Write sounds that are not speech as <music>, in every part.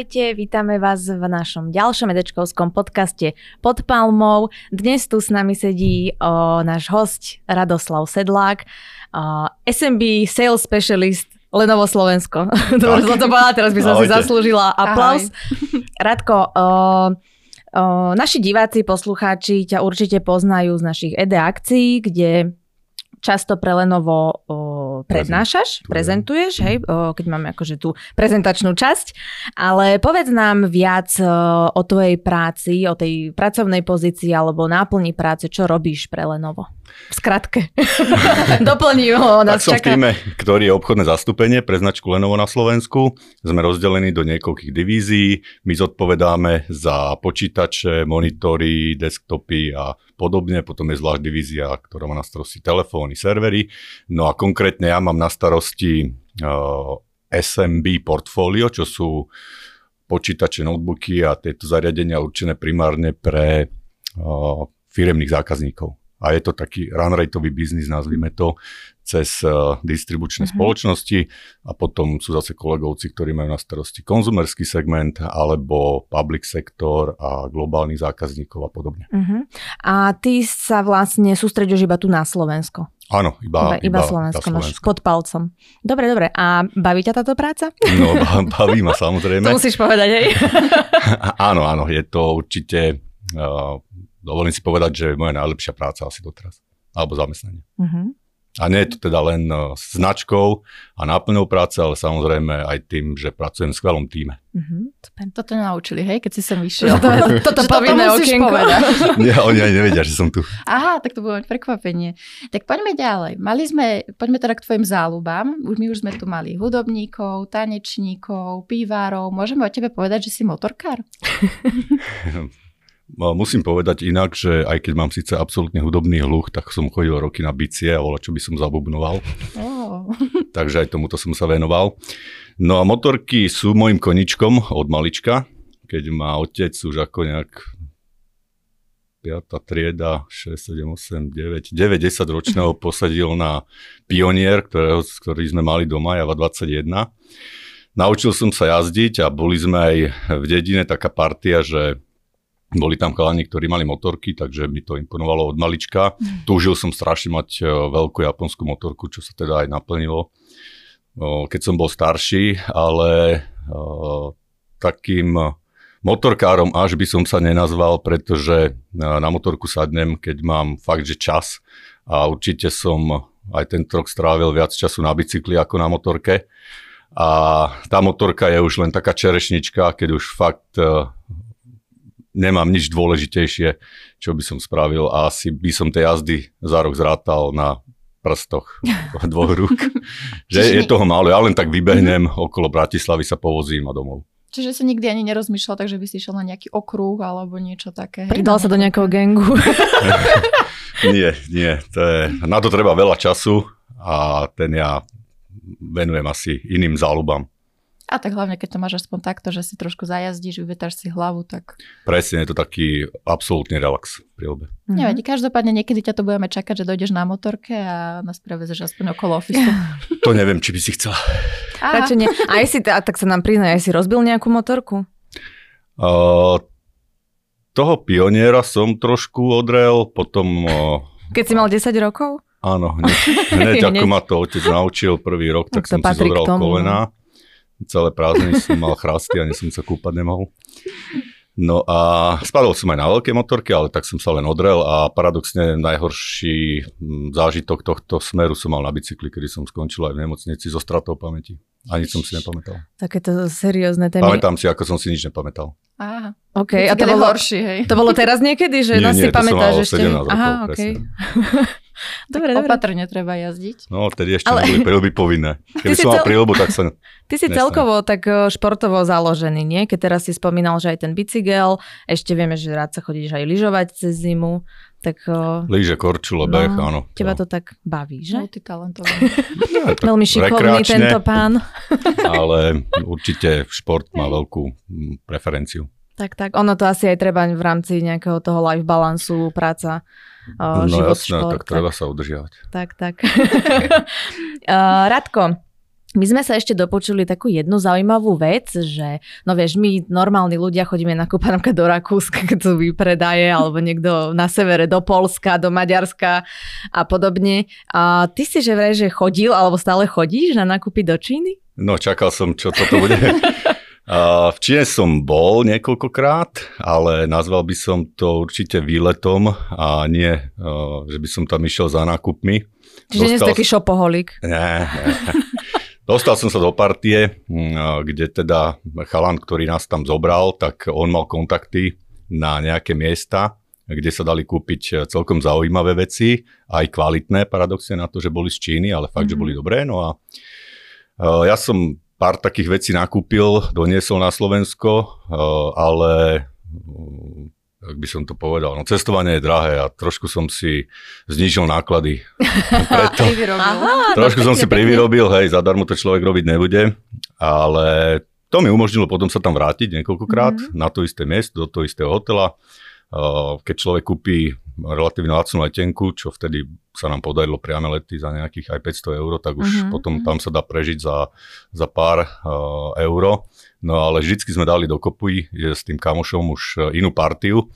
Ahojte, vítame vás v našom ďalšom edečkovskom podcaste Pod palmou. Dnes tu s nami sedí o, náš host Radoslav Sedlák, o, SMB Sales Specialist Lenovo Slovensko. <laughs> Dobre som to povedala, teraz by som Ahojte. si zaslúžila aplaus. Ahoj. Radko, o, o, naši diváci, poslucháči ťa určite poznajú z našich ED akcií, kde často pre Lenovo o, prednášaš, prezentuješ, hej, keď máme akože tú prezentačnú časť, ale povedz nám viac o, o tvojej práci, o tej pracovnej pozícii alebo náplni práce, čo robíš pre Lenovo. V skratke. <laughs> Doplní ho. Tak som čaká. v týme, ktorý je obchodné zastúpenie pre značku Lenovo na Slovensku. Sme rozdelení do niekoľkých divízií. My zodpovedáme za počítače, monitory, desktopy a podobne. Potom je zvlášť divízia, ktorá má na starosti telefóny, servery. No a konkrétne ja mám na starosti uh, SMB portfólio, čo sú počítače, notebooky a tieto zariadenia určené primárne pre uh, firemných zákazníkov a je to taký run rateový biznis, nazvime to, cez uh, distribučné uh-huh. spoločnosti a potom sú zase kolegovci, ktorí majú na starosti konzumerský segment alebo public sektor a globálnych zákazníkov a podobne. Uh-huh. A ty sa vlastne sústredíš iba tu na Slovensko? Áno, iba, iba, iba Slovensko, máš pod palcom. Dobre, dobre. A baví ťa táto práca? No, baví ma samozrejme. <laughs> to musíš povedať, hej? <laughs> áno, áno, je to určite uh, dovolím si povedať, že je moja najlepšia práca asi doteraz. Alebo zamestnanie. Uh-huh. A nie je to teda len uh, značkou a náplňou práce, ale samozrejme aj tým, že pracujem v skvelom týme. Uh-huh. Toto naučili, hej, keď si sem vyšiel. toto <laughs> povinné okienko. <laughs> <laughs> Nie, oni aj nevedia, že som tu. Aha, tak to bolo prekvapenie. Tak poďme ďalej. Mali sme, poďme teda k tvojim záľubám. Už my už sme tu mali hudobníkov, tanečníkov, pivárov. Môžeme o tebe povedať, že si motorkár? Musím povedať inak, že aj keď mám síce absolútne hudobný hluch, tak som chodil roky na bicie a voľa, čo by som zabubnoval. Oh. Takže aj tomuto som sa venoval. No a motorky sú môjim koničkom od malička, keď ma otec už ako nejak 5. trieda, 6, 7, 8, 9, 9, 10 ročného <laughs> posadil na Pionier, ktorého, ktorý sme mali doma, Java 21. Naučil som sa jazdiť a boli sme aj v dedine taká partia, že boli tam chalani, ktorí mali motorky, takže mi to imponovalo od malička. Mm. Túžil som strašne mať e, veľkú japonskú motorku, čo sa teda aj naplnilo, keď som bol starší, ale takým motorkárom až by som sa nenazval, pretože na motorku sadnem, keď mám fakt, že čas a určite som aj ten rok strávil viac času na bicykli ako na motorke. A tá motorka je už len taká čerešnička, keď už fakt e, nemám nič dôležitejšie, čo by som spravil a asi by som tej jazdy za rok zrátal na prstoch dvoch <laughs> rúk. že je toho málo, ja len tak vybehnem, mm-hmm. okolo Bratislavy sa povozím a domov. Čiže si nikdy ani nerozmýšľal, takže by si išiel na nejaký okruh alebo niečo také. Pridal sa do nejakého gengu. <laughs> nie, nie. To je, na to treba veľa času a ten ja venujem asi iným záľubám. A tak hlavne, keď to máš aspoň takto, že si trošku zajazdíš, vyvetáš si hlavu, tak... Presne, je to taký absolútny relax pri obe. Mm-hmm. Nevadí, každopádne niekedy ťa to budeme čakať, že dojdeš na motorke a nás prevezeš aspoň okolo ofisu. <laughs> to neviem, či by si chcela. Radšej nie. A si, a tak sa nám priznaj, aj si rozbil nejakú motorku? Uh, toho pioniera som trošku odrel, potom... Uh, keď si mal 10 rokov? Áno, hneď, hneď <laughs> ako ma to otec naučil prvý rok, tak, tak som si zobral kolena. Celé prázdniny som mal chrasty a som sa kúpať nemohol. No a spadol som aj na veľké motorky, ale tak som sa len odrel a paradoxne najhorší mm, zážitok tohto smeru som mal na bicykli, kedy som skončil aj v nemocnici so stratou pamäti. Ani som si nepamätal. Takéto seriózne témy. Pamätám si, ako som si nič nepamätal. Aha. OK, a to bolo, horší, hej. to bolo teraz niekedy, že nie, nás nie, si pamätáš ešte? Aha, OK. <laughs> dobre, dobre. Opatrne treba jazdiť. No, vtedy ešte Ale... neboli prílby povinné. <laughs> Keby som mal prílbu, tak sa Ty si nestane. celkovo tak e, športovo založený, nie? Keď teraz si spomínal, že aj ten bicykel, ešte vieme, že rád sa chodíš aj lyžovať cez zimu. Tak, e, Líže, korčule, no, beh, áno. Teba to tak baví, že? Multitalentovaný. <laughs> ja, Veľmi šikovný tento pán. ale určite šport má <laughs> veľkú preferenciu. Tak, tak. Ono to asi aj treba v rámci nejakého toho life balansu, práca, uh, no, život, jasné, šport. tak treba sa udržiavať. Tak, tak. uh, <laughs> Radko, My sme sa ešte dopočuli takú jednu zaujímavú vec, že no vieš, my normálni ľudia chodíme nakúpať napríklad do Rakúska, <laughs> keď sú vypredaje, alebo niekto na severe do Polska, do Maďarska a podobne. A ty si že vraj, že chodil, alebo stále chodíš na nakúpy do Číny? No čakal som, čo toto bude. <laughs> v Číne som bol niekoľkokrát, ale nazval by som to určite výletom a nie, že by som tam išiel za nákupmi. Čiže nie si taký šopoholik. Nie, nie. <laughs> Dostal som sa do partie, kde teda chalan, ktorý nás tam zobral, tak on mal kontakty na nejaké miesta, kde sa dali kúpiť e, celkom zaujímavé veci, aj kvalitné, paradoxne na to, že boli z Číny, ale fakt, mm-hmm. že boli mhm. dobré. No a e, ja som pár takých vecí nakúpil, doniesol na Slovensko, e, ale jak by som to povedal, no cestovanie je drahé a trošku som si znižil náklady. <laughs> Preto, Aha, trošku som si <laughs> privyrobil, hej, zadarmo to človek robiť nebude, ale to mi umožnilo potom sa tam vrátiť niekoľkokrát mm-hmm. na to isté miesto, do toho istého hotela. Keď človek kúpi relatívne lacnú letenku, čo vtedy sa nám podarilo priame lety za nejakých aj 500 eur, tak už mm-hmm. potom tam sa dá prežiť za, za pár uh, euro. No ale vždycky sme dali dokopy s tým kamošom už e, inú partiu.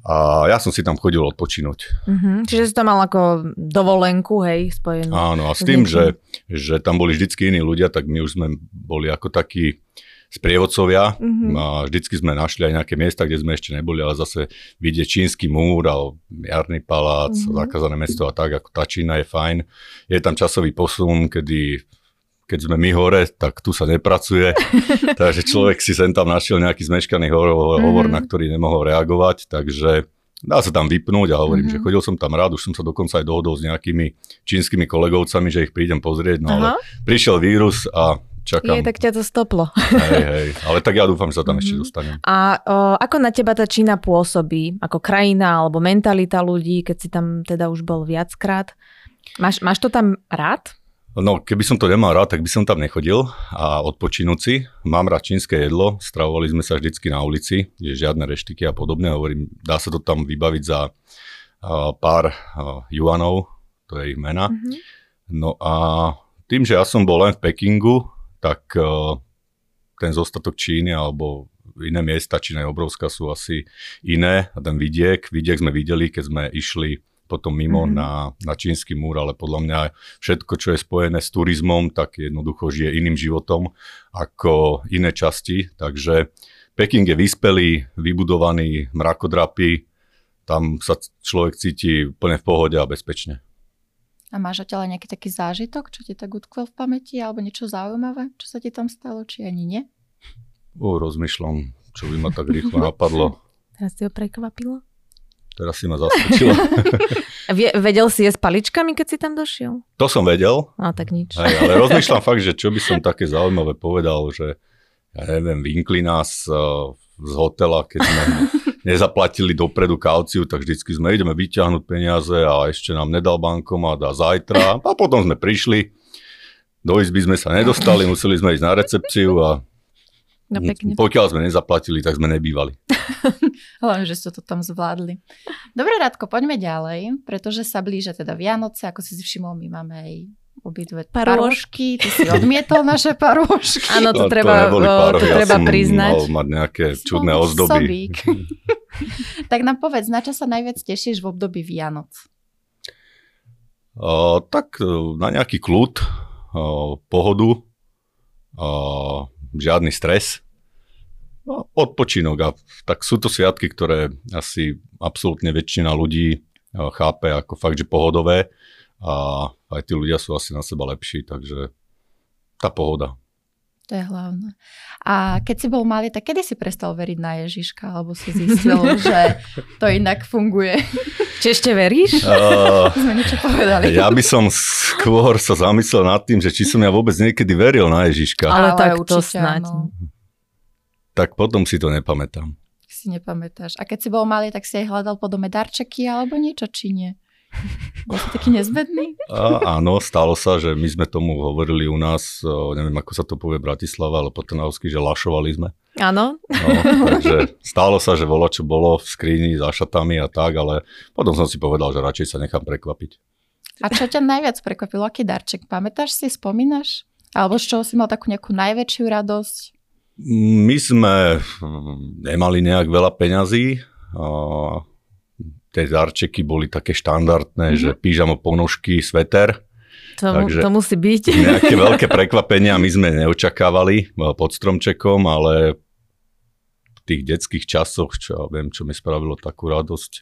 A ja som si tam chodil odpočinúť. Mm-hmm. Čiže si to mal ako dovolenku, hej, spojenú. Áno, a s tým, že, že tam boli vždycky iní ľudia, tak my už sme boli ako takí sprievodcovia mm-hmm. a vždycky sme našli aj nejaké miesta, kde sme ešte neboli, ale zase vidieť čínsky múr alebo jarný palác, mm-hmm. zakázané mesto a tak, ako tá Čína je fajn. Je tam časový posun, kedy keď sme my hore, tak tu sa nepracuje. <laughs> takže človek si sem tam našiel nejaký zmeškaný hovor, hovor mm-hmm. na ktorý nemohol reagovať, takže dá sa tam vypnúť a hovorím, mm-hmm. že chodil som tam rád, už som sa dokonca aj dohodol s nejakými čínskymi kolegovcami, že ich prídem pozrieť, no Aha. ale prišiel vírus a čakám. Je, tak ťa to stoplo. Hej, hej, ale tak ja dúfam, že sa tam mm-hmm. ešte mhm. dostanem. A o, ako na teba tá Čína pôsobí? Ako krajina alebo mentalita ľudí, keď si tam teda už bol viackrát? Máš, máš to tam rád? No, keby som to nemal rád, tak by som tam nechodil a odpočinúci. Mám rád čínske jedlo, stravovali sme sa vždycky na ulici, je žiadne reštiky a podobne. Hovorím, dá sa to tam vybaviť za uh, pár uh, juanov, to je ich mena. Mm-hmm. No a tým, že ja som bol len v Pekingu, tak uh, ten zostatok Číny alebo iné miesta, Čína je obrovská, sú asi iné. A ten vidiek, vidiek sme videli, keď sme išli potom mimo mm-hmm. na, na čínsky múr, ale podľa mňa všetko, čo je spojené s turizmom, tak jednoducho žije iným životom ako iné časti. Takže Peking je vyspelý, vybudovaný, mrakodrapy, tam sa človek cíti úplne v pohode a bezpečne. A máš zatiaľ nejaký taký zážitok, čo ti tak utkvel v pamäti, alebo niečo zaujímavé, čo sa ti tam stalo, či ani nie? O, rozmýšľam, čo by ma tak rýchlo napadlo. <laughs> Teraz si ho prekvapilo? Teraz si ma zaskočila. <laughs> vedel si jesť paličkami, keď si tam došiel? To som vedel. No tak nič. Aj, ale rozmýšľam fakt, že čo by som také zaujímavé povedal, že ja neviem, vynkli nás uh, z hotela, keď sme nezaplatili dopredu kauciu, tak vždycky sme ideme vyťahnuť peniaze a ešte nám nedal bankomat a zajtra. A potom sme prišli, do izby sme sa nedostali, museli sme ísť na recepciu a No pekne. Pokiaľ sme nezaplatili, tak sme nebývali. <laughs> Len, že ste to tam zvládli. Dobre, Radko, poďme ďalej, pretože sa blížia teda Vianoce, ako si si všimol, my máme aj obidve parôžky. Ty si odmietol naše parôžky. Áno, to, no, treba, to, to ja treba priznať. Mal mať nejaké čudné ozdoby. <laughs> tak nám povedz, na čo sa najviac tešíš v období Vianoc? Uh, tak uh, na nejaký kľud, uh, pohodu, uh, žiadny stres. No, odpočinok a tak sú to sviatky, ktoré asi absolútne väčšina ľudí eh, chápe ako fakt, že pohodové a aj tí ľudia sú asi na seba lepší, takže tá pohoda. To je hlavné. A keď si bol malý, tak kedy si prestal veriť na Ježiška, alebo si zistil, <laughs> že to inak funguje? Či ešte veríš? Uh, <laughs> <laughs> Sme niečo povedali. Ja by som skôr sa zamyslel nad tým, že či som ja vôbec niekedy veril na Ježiška. Ale, Ale tak to snáď. No. Tak potom si to nepamätám. Si nepamätáš. A keď si bol malý, tak si aj hľadal po dome darčeky alebo niečo, či nie? Bol si taký nezvedný? A, áno, stalo sa, že my sme tomu hovorili u nás, o, neviem ako sa to povie Bratislava, ale po Trnavsky, že lašovali sme. Áno. No, takže stalo sa, že bolo čo bolo v skrini za šatami a tak, ale potom som si povedal, že radšej sa nechám prekvapiť. A čo ťa najviac prekvapilo? Aký darček? Pamätáš si, spomínaš? Alebo z čoho si mal takú nejakú najväčšiu radosť? My sme hm, nemali nejak veľa peňazí. Tie darčeky boli také štandardné, mm-hmm. že pížamo ponožky, sveter. To, Takže to musí byť. <laughs> Nejaké veľké prekvapenia my sme neočakávali e, pod stromčekom, ale v tých detských časoch, čo ja viem, čo mi spravilo takú radosť,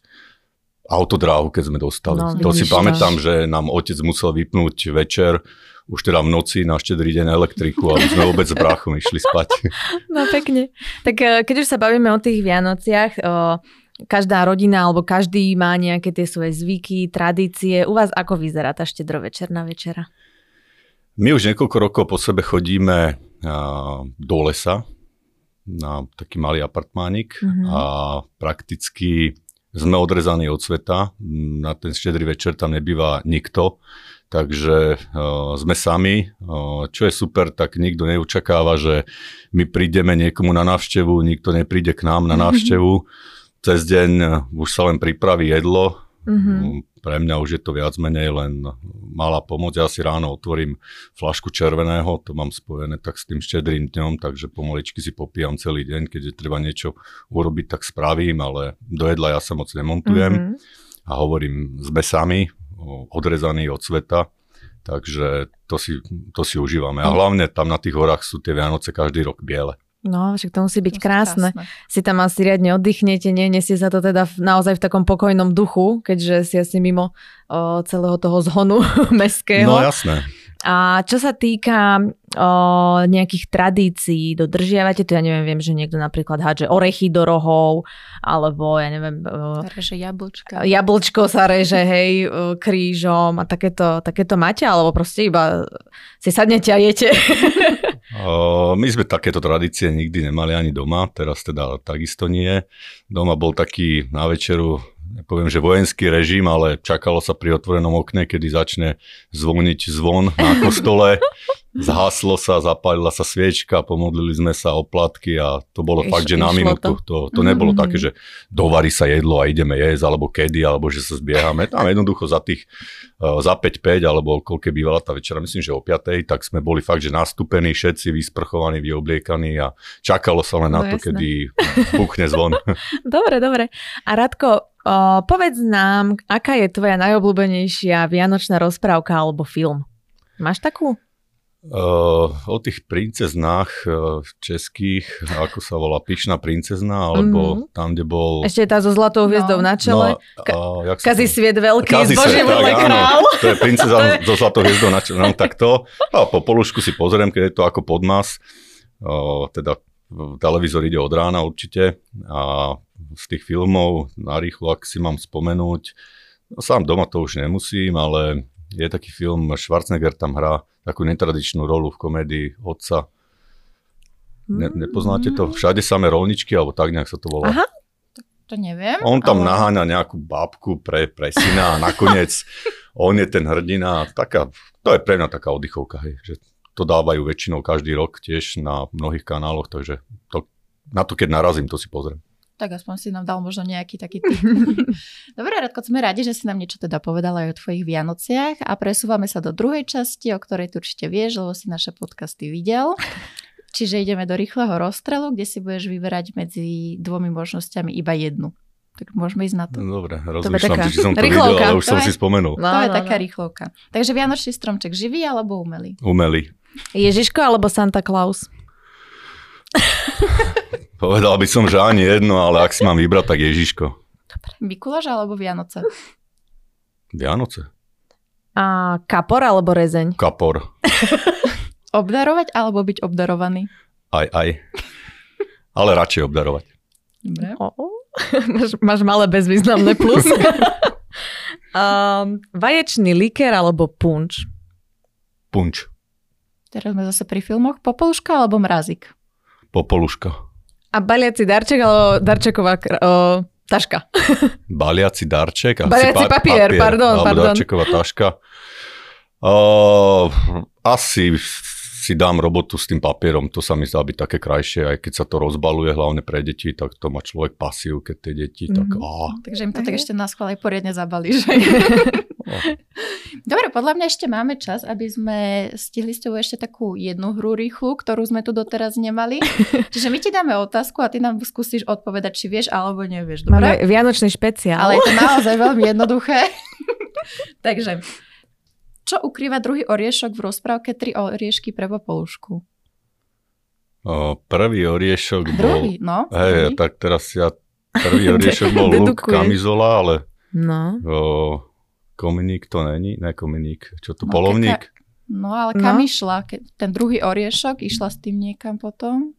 autodráhu, keď sme dostali. No, to si pamätám, že nám otec musel vypnúť večer, už teda v noci na štedrý deň elektriku, aby sme vôbec s bráchom išli spať. <laughs> No pekne. Tak e, keď už sa bavíme o tých Vianociach, o každá rodina alebo každý má nejaké tie svoje zvyky, tradície. U vás ako vyzerá tá štedrovečerná večera? My už niekoľko rokov po sebe chodíme do lesa na taký malý apartmánik mm-hmm. a prakticky sme odrezaní od sveta. Na ten štedrý večer tam nebýva nikto, takže uh, sme sami. Uh, čo je super, tak nikto neočakáva, že my prídeme niekomu na návštevu, nikto nepríde k nám na <laughs> návštevu. Mm-hmm cez deň už sa len pripraví jedlo. Mm-hmm. Pre mňa už je to viac menej len malá pomoc. Ja si ráno otvorím flašku červeného, to mám spojené tak s tým štedrým dňom, takže pomaličky si popíjam celý deň. Keď je treba niečo urobiť, tak spravím, ale do jedla ja sa moc nemontujem. Mm-hmm. A hovorím, sme sami, odrezaní od sveta, takže to si, to si užívame. A hlavne tam na tých horách sú tie Vianoce každý rok biele. No, však to musí byť to krásne. krásne. Si tam asi riadne oddychnete, nie? Nesie sa to teda naozaj v takom pokojnom duchu, keďže si asi mimo o, celého toho zhonu <laughs> meského. No jasné. A čo sa týka o, nejakých tradícií, dodržiavate to, ja neviem, viem, že niekto napríklad hádže orechy do rohov, alebo ja neviem... O, reže jablčka. Jablčko sa reže, hej, krížom a takéto, takéto máte, alebo proste iba si sadnete a jete. <laughs> o, my sme takéto tradície nikdy nemali ani doma, teraz teda takisto nie. Doma bol taký na večeru nepoviem, že vojenský režim, ale čakalo sa pri otvorenom okne, kedy začne zvoniť zvon na kostole. <laughs> Zhaslo sa, zapálila sa sviečka, pomodlili sme sa o platky a to bolo Iš, fakt, že na minútu. To, to, to nebolo mm-hmm. také, že dovarí sa jedlo a ideme jesť, alebo kedy, alebo že sa zbiehame. Tam jednoducho za tých, uh, za 5-5, alebo koľko bývala tá večera, myslím, že o 5, tak sme boli fakt, že nastúpení všetci, vysprchovaní, vyobliekaní a čakalo sa len no, na to, jasné. kedy buchne zvon. <laughs> <laughs> dobre, dobre. A Radko, O, povedz nám, aká je tvoja najobľúbenejšia vianočná rozprávka alebo film? Máš takú? Uh, o tých princeznách uh, českých, ako sa volá, Pyšná princezna, alebo mm-hmm. tam, kde bol... Ešte tá so zlatou hviezdou no. na čele. No, Ka- uh, Kazi sviet veľký, zboží sviet, král. To je princeza <laughs> so zlatou hviezdou na čele, no tak to. A po polušku si pozriem, keď je to ako podmas. Uh, teda televízor ide od rána určite a z tých filmov na rýchlo, ak si mám spomenúť, no, sám doma to už nemusím, ale je taký film, Schwarzenegger tam hrá takú netradičnú rolu v komédii Otca. Ne, nepoznáte to? Všade samé rolničky, alebo tak nejak sa to volá. Aha, to neviem. On tam ale... naháňa nejakú bábku pre, pre syna a nakoniec <laughs> on je ten hrdina. Taká, to je pre mňa taká oddychovka, hej, že to dávajú väčšinou každý rok tiež na mnohých kanáloch, takže to, na to, keď narazím, to si pozriem. Tak aspoň si nám dal možno nejaký taký tip. <laughs> Dobre, Radko, sme radi, že si nám niečo teda povedala aj o tvojich Vianociach a presúvame sa do druhej časti, o ktorej tu určite vieš, lebo si naše podcasty videl. Čiže ideme do rýchleho rozstrelu, kde si budeš vyberať medzi dvomi možnosťami iba jednu. Tak môžeme ísť na to. No, dobre, rozmýšľam, či som to rýchlovka. videl, ale už som je, si spomenul. No, to je no, taká no. rýchlovka. Takže Vianočný stromček živý alebo umelý? Umelý. Ježiško alebo Santa Claus? <laughs> Povedal by som, že ani jedno, ale ak si mám vybrať, tak Ježiško. Dobre. Mikuláš alebo Vianoce? Vianoce. A kapor alebo rezeň? Kapor. <laughs> Obdarovať alebo byť obdarovaný? Aj, aj. Ale radšej obdarovať. Dobre. Oh, <laughs> máš, máš malé bezvýznamné plus. um, <laughs> vaječný liker alebo punč? Punč. Teraz sme zase pri filmoch. Popoluška alebo mrazik? Popoluška. A baliaci darček alebo darčeková o, taška? <laughs> Baliaci darček? Baliaci pa- papier, pardon, alebo pardon. darčeková taška. O, asi si dám robotu s tým papierom, to sa mi zdá byť také krajšie, aj keď sa to rozbaluje hlavne pre deti, tak to má človek pasív, keď tie deti, mm-hmm. tak á. Takže im to tak ešte na schvál aj poriadne zabalí, že? <laughs> Dobre, podľa mňa ešte máme čas, aby sme stihli s tebou ešte takú jednu hru rýchlu, ktorú sme tu doteraz nemali. <laughs> Čiže my ti dáme otázku a ty nám skúsiš odpovedať, či vieš alebo nevieš. Dobre? Máme vianočný špeciál. Ale je to naozaj veľmi jednoduché. <laughs> Takže, čo ukrýva druhý oriešok v rozprávke Tri oriešky pre popolušku? O, prvý oriešok bol... Druhý, no. Hej, druhý. tak teraz ja... Prvý <laughs> oriešok bol luk kamizola, ale... No. O, kominík to není, ne kominík, čo to, no, polovník? Ka- no ale kam no. išla? Ke, ten druhý oriešok išla s tým niekam potom?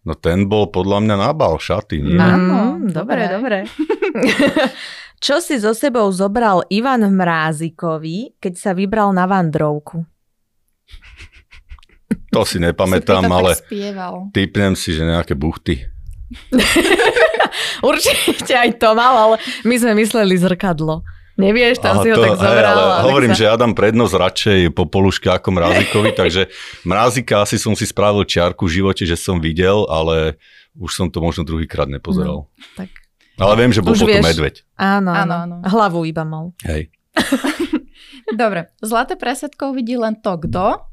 No ten bol podľa mňa na bal šaty, nie? Áno, mm, dobre, dobre. <laughs> čo si so sebou zobral Ivan Mrázikovi, keď sa vybral na vandrovku? <laughs> To si nepamätám, ale typnem si, že nejaké buchty. <laughs> Určite aj to mal, ale my sme mysleli zrkadlo. Nevieš, tam Aha, si ho to, tak zobral. Hej, ale hovorím, sa... že ja dám prednosť radšej po poluške ako mrázikovi, takže mrázika asi som si spravil čiarku v živote, že som videl, ale už som to možno druhýkrát nepozeral. No, tak. Ale viem, že bol už potom vieš. medveď. Áno, áno, áno. Hlavu iba mal. Hej. <laughs> Dobre, zlaté presedko vidí len to, kto?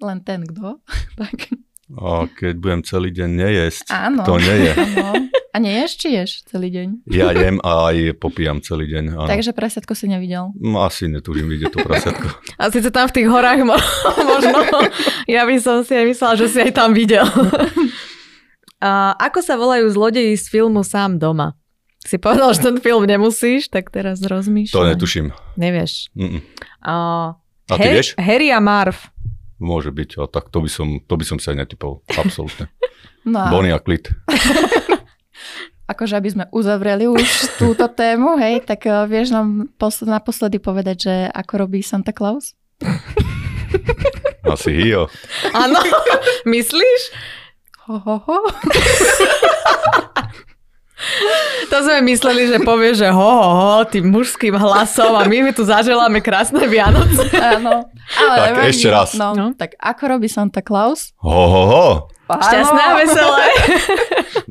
Len ten, kto? <laughs> tak. A keď budem celý deň nejesť, áno, to nie je. Áno. A neješ, či ješ celý deň? Ja jem a aj popíjam celý deň. Áno. Takže prasiatko si nevidel? No, asi netúžim vidieť to prasiatko. <laughs> A síce tam v tých horách možno. ja by som si aj myslela, že si aj tam videl. A ako sa volajú zlodeji z filmu Sám doma? Si povedal, že ten film nemusíš, tak teraz rozmýšľam. To netuším. Nevieš. Uh, a ty vieš? Harry a Marv. Môže byť, ale tak to by som, to by som sa netypol. Absolútne. <laughs> No. Bonnie a Klit. <laughs> akože aby sme uzavreli už túto tému, hej, tak uh, vieš nám posled, naposledy povedať, že ako robí Santa Claus? Asi Hio. Áno, <laughs> myslíš? Ho, ho, ho. To sme mysleli, že povie, že ho, ho, ho, tým mužským hlasom a my mi tu zaželáme krásne Vianoce. Áno. Ale tak nevadí. ešte raz. No, no. Tak ako robí Santa Claus? Ho, ho, ho. Šťastné a veselé.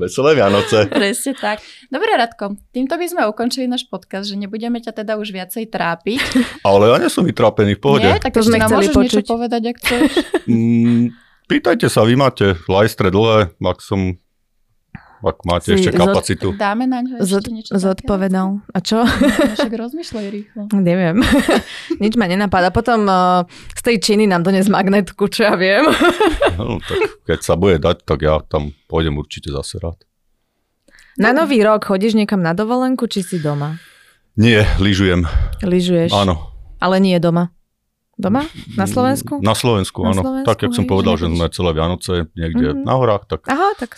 veselé Vianoce. Presne tak. Dobre, Radko, týmto by sme ukončili náš podcast, že nebudeme ťa teda už viacej trápiť. Ale ja nie som vytrápený, v pohode. Nie, tak to sme chceli počuť. niečo povedať, ak chceš. Pýtajte sa, vy máte lajstre dlhé, ak som ak máte si ešte kapacitu. Zod, dáme na ňo ešte zod, niečo Zodpovedal. A čo? Však rozmýšľaj rýchlo. <laughs> Neviem. <laughs> Nič ma nenapadá. Potom uh, z tej činy nám dones magnetku, čo ja viem. <laughs> no, tak keď sa bude dať, tak ja tam pôjdem určite zase rád. Na nový rok chodíš niekam na dovolenku, či si doma? Nie, lyžujem. Lyžuješ? Áno. Ale nie doma? Doma? Na Slovensku? Na Slovensku, na áno. Slovensku, tak, jak som povedal, že sme celé Vianoce niekde mm-hmm. na horách, tak... Aha, tak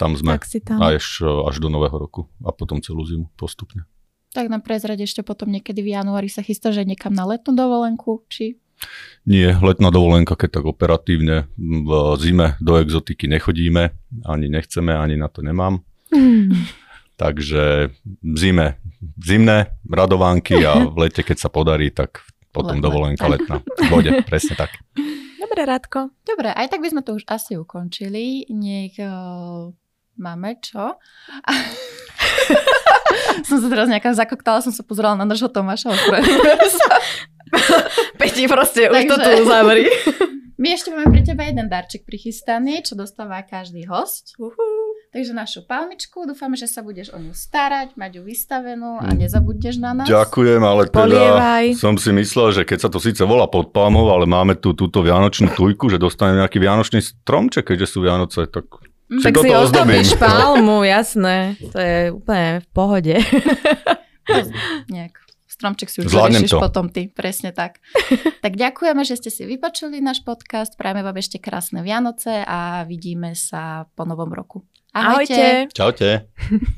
tam sme tak si tam. Až, až do nového roku a potom celú zimu postupne. Tak na prezrade ešte potom niekedy v januári sa chystá, že niekam na letnú dovolenku, či? Nie, letná dovolenka, keď tak operatívne. V zime do exotiky nechodíme, ani nechceme, ani na to nemám. <laughs> Takže v zime zimné radovánky a v lete, keď sa podarí, tak potom Letná. dovolenka letná. Vode, presne tak. Dobre, Radko. Dobre, aj tak by sme to už asi ukončili. Nech uh, máme čo? <laughs> som sa teraz nejaká zakoktala, som sa pozerala na nášho Tomáša. <laughs> Peti proste, už to tu uzavri. <laughs> My ešte máme pre teba jeden darček prichystaný, čo dostáva každý host. Uhú. Takže našu palmičku, dúfame, že sa budeš o ňu starať, mať ju vystavenú a mm. nezabudneš na nás. Ďakujem, ale teda Polievaj. som si myslel, že keď sa to síce volá pod palmou, ale máme tu túto vianočnú tujku, že dostaneme nejaký vianočný stromček, keďže sú Vianoce, tak Mm, tak si ozdobíš <laughs> palmu, jasné. To je úplne v pohode. <laughs> Nejak stromček si už vyriešiš potom ty, presne tak. <laughs> tak ďakujeme, že ste si vypočuli náš podcast, prajeme vám ešte krásne Vianoce a vidíme sa po novom roku. Ahojte. Ahojte. Čaute. <laughs>